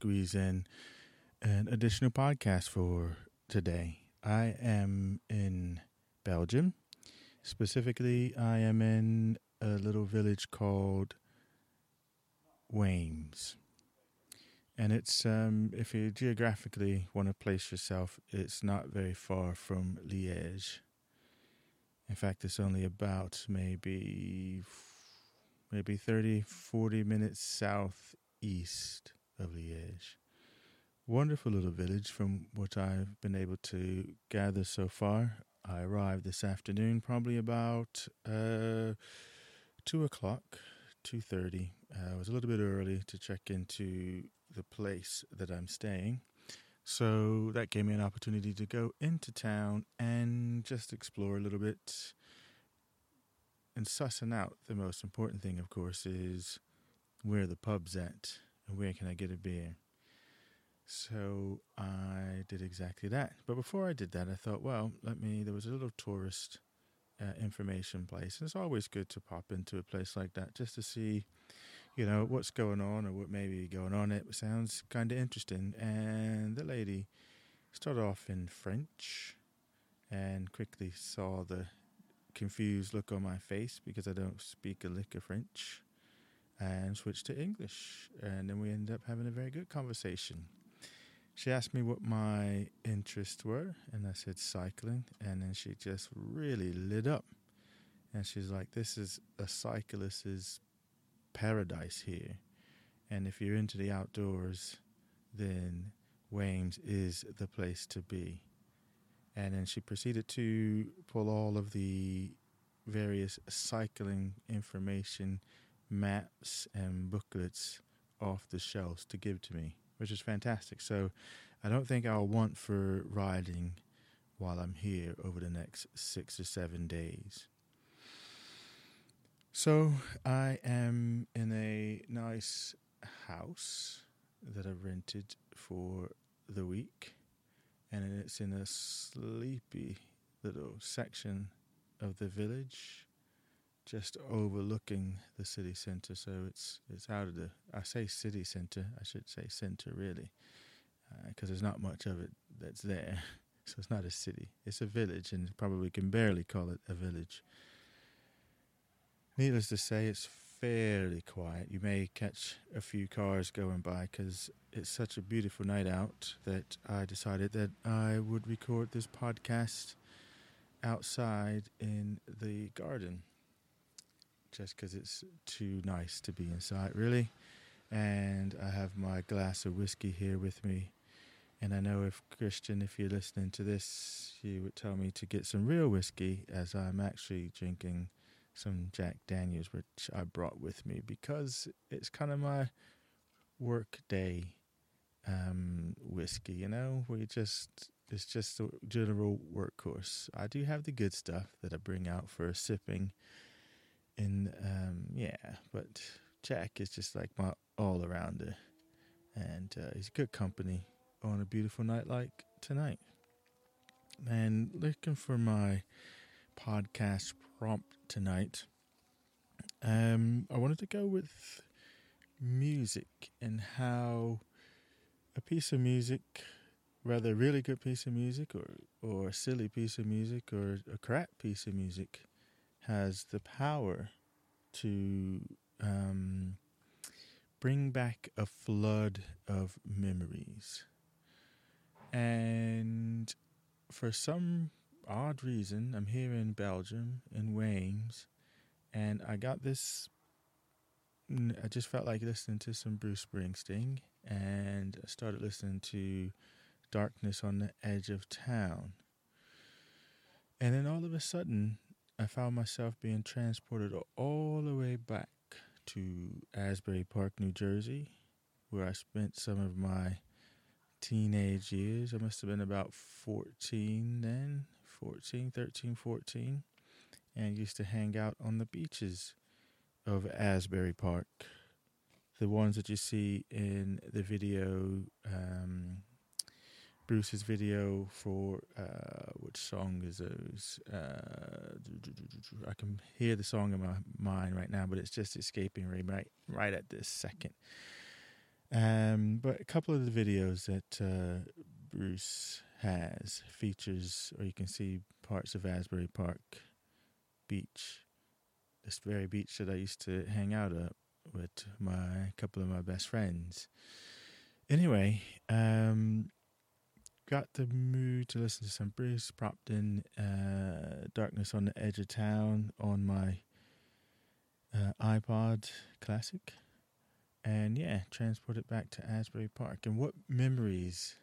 squeeze in an additional podcast for today. I am in Belgium. Specifically, I am in a little village called Waimes. And it's, um, if you geographically want to place yourself, it's not very far from Liège. In fact, it's only about maybe maybe 30, 40 minutes southeast of Liège. Wonderful little village from what I've been able to gather so far. I arrived this afternoon, probably about uh, two o'clock, two thirty. Uh, I was a little bit early to check into the place that I'm staying, so that gave me an opportunity to go into town and just explore a little bit. And sussing out the most important thing, of course, is where the pub's at and where can I get a beer. So I did exactly that. But before I did that, I thought, well, let me. There was a little tourist uh, information place, and it's always good to pop into a place like that just to see, you know, what's going on or what may be going on. It sounds kind of interesting. And the lady started off in French, and quickly saw the confused look on my face because I don't speak a lick of French, and switched to English, and then we ended up having a very good conversation she asked me what my interests were, and I said cycling, and then she just really lit up. And she's like, This is a cyclist's paradise here. And if you're into the outdoors, then Waimes is the place to be. And then she proceeded to pull all of the various cycling information, maps, and booklets off the shelves to give to me which is fantastic. So I don't think I'll want for riding while I'm here over the next six or seven days. So I am in a nice house that I rented for the week, and it's in a sleepy little section of the village just overlooking the city center. So it's it's out of the I say city center. I should say center really, because uh, there's not much of it that's there. So it's not a city. It's a village, and probably can barely call it a village. Needless to say, it's fairly quiet. You may catch a few cars going by because it's such a beautiful night out that I decided that I would record this podcast outside in the garden just because it's too nice to be inside, really. And I have my glass of whiskey here with me. And I know if Christian, if you're listening to this, you would tell me to get some real whiskey, as I'm actually drinking some Jack Daniels, which I brought with me because it's kind of my work day um, whiskey, you know, you just it's just a general workhorse. I do have the good stuff that I bring out for sipping and um, yeah, but Jack is just like my all arounder, and uh, he's good company on a beautiful night like tonight. And looking for my podcast prompt tonight, um, I wanted to go with music and how a piece of music, whether a really good piece of music or or a silly piece of music or a crap piece of music, has the power to um, bring back a flood of memories. And for some odd reason, I'm here in Belgium, in Waimes, and I got this. I just felt like listening to some Bruce Springsteen, and I started listening to Darkness on the Edge of Town. And then all of a sudden, I found myself being transported all the way back to Asbury Park, New Jersey, where I spent some of my teenage years. I must have been about 14 then, 14, 13, 14, and used to hang out on the beaches of Asbury Park. the ones that you see in the video, um, Bruce's video for uh, which song is those? Uh, I can hear the song in my mind right now, but it's just escaping me right right at this second. Um, but a couple of the videos that uh, Bruce has features, or you can see parts of Asbury Park Beach, this very beach that I used to hang out at with my couple of my best friends. Anyway, um, got the mood to listen to some Bruce, propped in uh, Darkness on the Edge of Town on my uh, iPod Classic and yeah, transport it back to Asbury Park. And what memories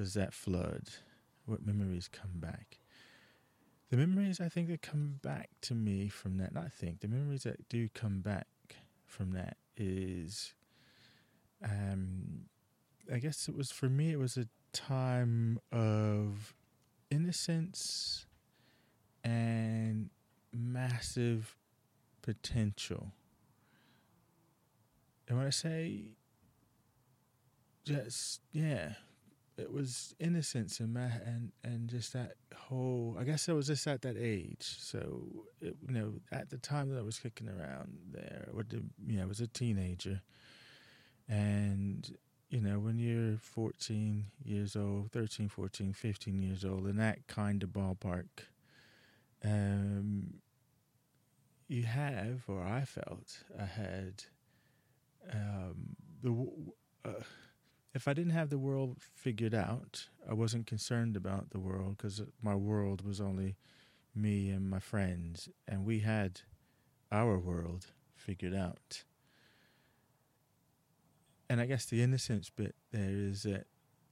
does that flood? What memories come back? The memories I think that come back to me from that, not I think, the memories that do come back from that is, um, I guess it was for me, it was a time of innocence and massive potential and when I say just yeah, it was innocence and and and just that whole. I guess I was just at that age, so it, you know, at the time that I was kicking around there, with the, you know, I was a teenager, and you know, when you're 14 years old, 13, 14, 15 years old, in that kind of ballpark, um, you have, or I felt, I had um, the uh, if I didn't have the world figured out, I wasn't concerned about the world because my world was only me and my friends, and we had our world figured out. And I guess the innocence bit there is that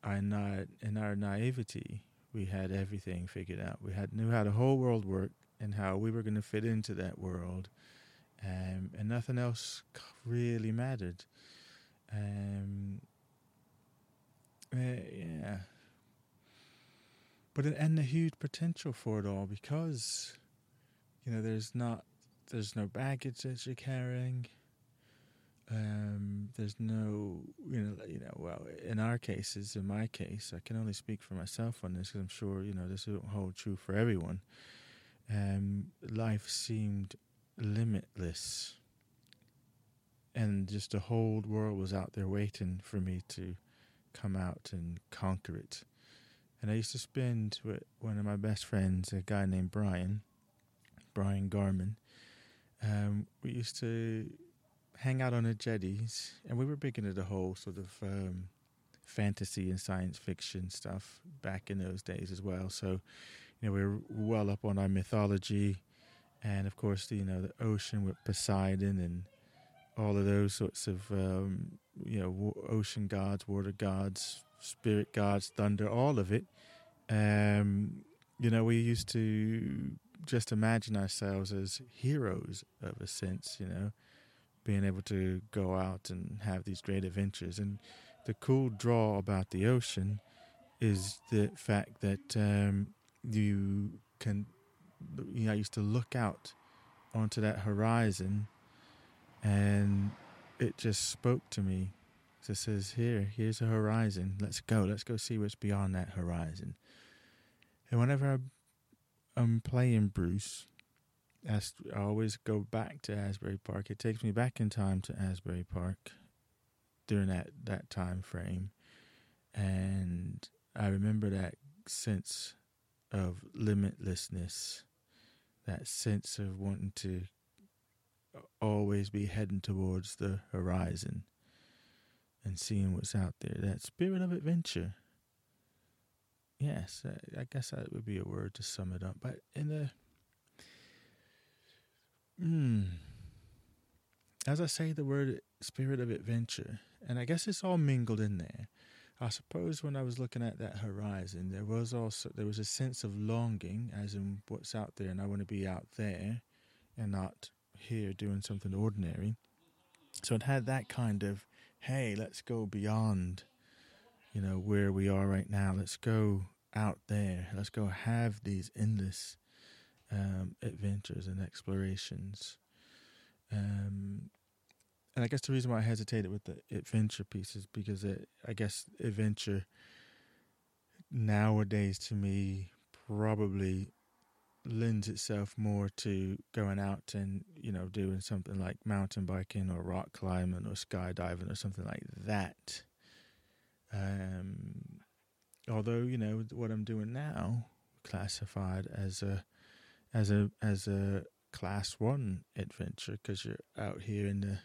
in our naivety we had everything figured out. We had knew how the whole world worked and how we were going to fit into that world um, and nothing else really mattered. Um, uh, yeah, but it, and the huge potential for it all because you know there's not there's no baggage that you're carrying. Um, there's no, you know, you know. Well, in our cases, in my case, I can only speak for myself on this because I'm sure you know this will not hold true for everyone. Um, life seemed limitless. And just the whole world was out there waiting for me to come out and conquer it. And I used to spend with one of my best friends, a guy named Brian, Brian Garman. Um, we used to hang out on the jetties, and we were big into the whole sort of um, fantasy and science fiction stuff back in those days as well. So, you know, we were well up on our mythology and of course, you know, the ocean with Poseidon and all of those sorts of, um, you know, ocean gods, water gods, spirit gods, thunder, all of it. Um, you know, we used to just imagine ourselves as heroes of a sense, you know, being able to go out and have these great adventures. And the cool draw about the ocean is the fact that um, you can you know, I used to look out onto that horizon and it just spoke to me. It says, Here, here's a horizon. Let's go. Let's go see what's beyond that horizon. And whenever I'm playing Bruce, I always go back to Asbury Park. It takes me back in time to Asbury Park during that, that time frame. And I remember that sense of limitlessness that sense of wanting to always be heading towards the horizon and seeing what's out there. That spirit of adventure. Yes, I guess that would be a word to sum it up. But in the, hmm, as I say the word spirit of adventure, and I guess it's all mingled in there. I suppose when I was looking at that horizon, there was also there was a sense of longing, as in what's out there, and I want to be out there, and not here doing something ordinary. So it had that kind of, hey, let's go beyond, you know, where we are right now. Let's go out there. Let's go have these endless um, adventures and explorations. Um, and I guess the reason why I hesitated with the adventure piece is because it, I guess adventure nowadays to me probably lends itself more to going out and you know doing something like mountain biking or rock climbing or skydiving or something like that. Um, although you know what I'm doing now classified as a as a as a class one adventure because you're out here in the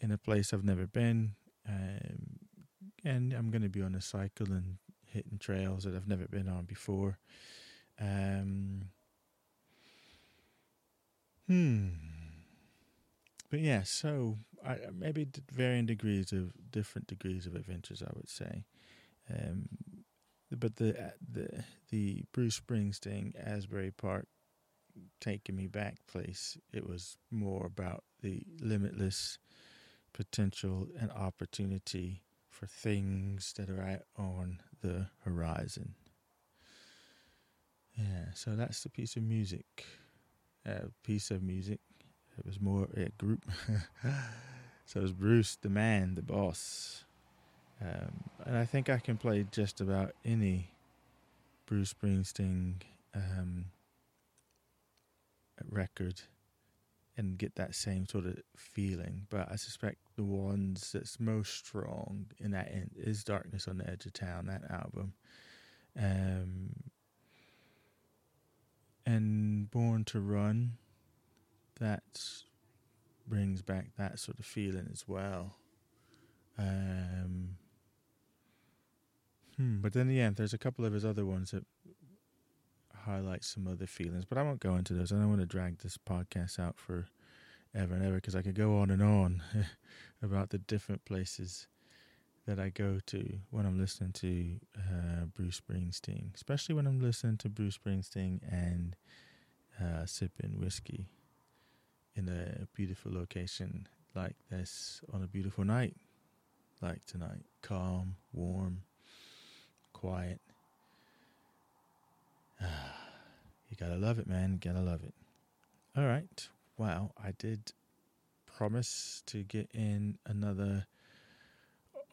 in a place I've never been, um, and I'm going to be on a cycle and hitting trails that I've never been on before. Um, hmm. But yeah, so I, maybe varying degrees of different degrees of adventures, I would say. Um, but the uh, the the Bruce Springsteen Asbury Park taking me back place, it was more about the limitless potential and opportunity for things that are out on the horizon. Yeah, so that's the piece of music. A piece of music. It was more a group. so it was Bruce, the man, the boss. Um, and I think I can play just about any Bruce Springsteen um, record and get that same sort of feeling. But I suspect the ones that's most strong in that end is Darkness on the Edge of Town, that album. Um, and Born to Run, that brings back that sort of feeling as well. Um, hmm, but then, yeah, there's a couple of his other ones that highlight some other feelings, but I won't go into those. I don't want to drag this podcast out for ever and ever because I could go on and on about the different places that I go to when I'm listening to uh, Bruce Springsteen, especially when I'm listening to Bruce Springsteen and uh, sipping whiskey in a beautiful location like this on a beautiful night like tonight. Calm, warm, quiet. you gotta love it, man. You gotta love it. All right. Wow. I did promise to get in another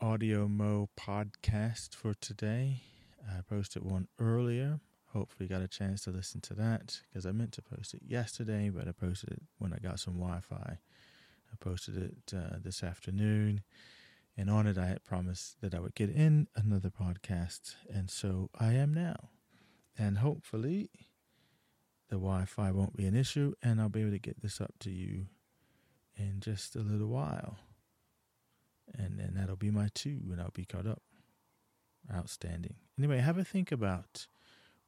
Audio Mo podcast for today. I posted one earlier. Hopefully, got a chance to listen to that because I meant to post it yesterday, but I posted it when I got some Wi Fi. I posted it uh, this afternoon, and on it, I had promised that I would get in another podcast, and so I am now. And hopefully, the Wi Fi won't be an issue, and I'll be able to get this up to you in just a little while. And then that'll be my two, and I'll be caught up. Outstanding. Anyway, have a think about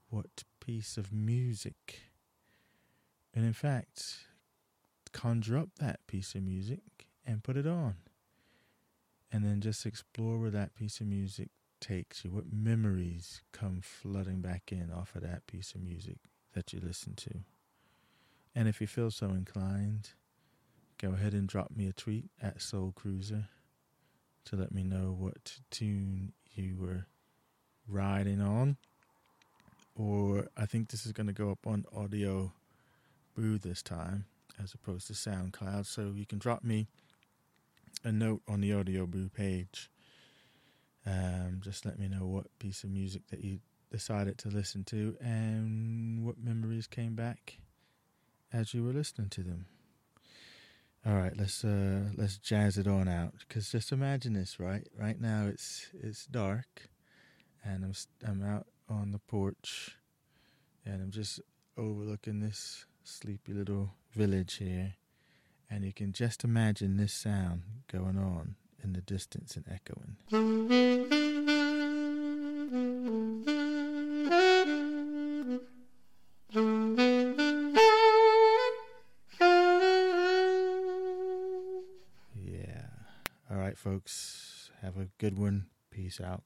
what piece of music, and in fact, conjure up that piece of music and put it on. And then just explore where that piece of music takes you, what memories come flooding back in off of that piece of music that you listen to. And if you feel so inclined, go ahead and drop me a tweet at Soul Cruiser to let me know what tune you were riding on. Or I think this is going to go up on Audio Boo this time as opposed to SoundCloud. So you can drop me a note on the Audio Boo page um, just let me know what piece of music that you decided to listen to and what memories came back as you were listening to them. All right, let's uh, let's jazz it on out. Cause just imagine this, right? Right now it's it's dark, and I'm I'm out on the porch, and I'm just overlooking this sleepy little village here, and you can just imagine this sound going on in the distance and echoing. Good one. Peace out.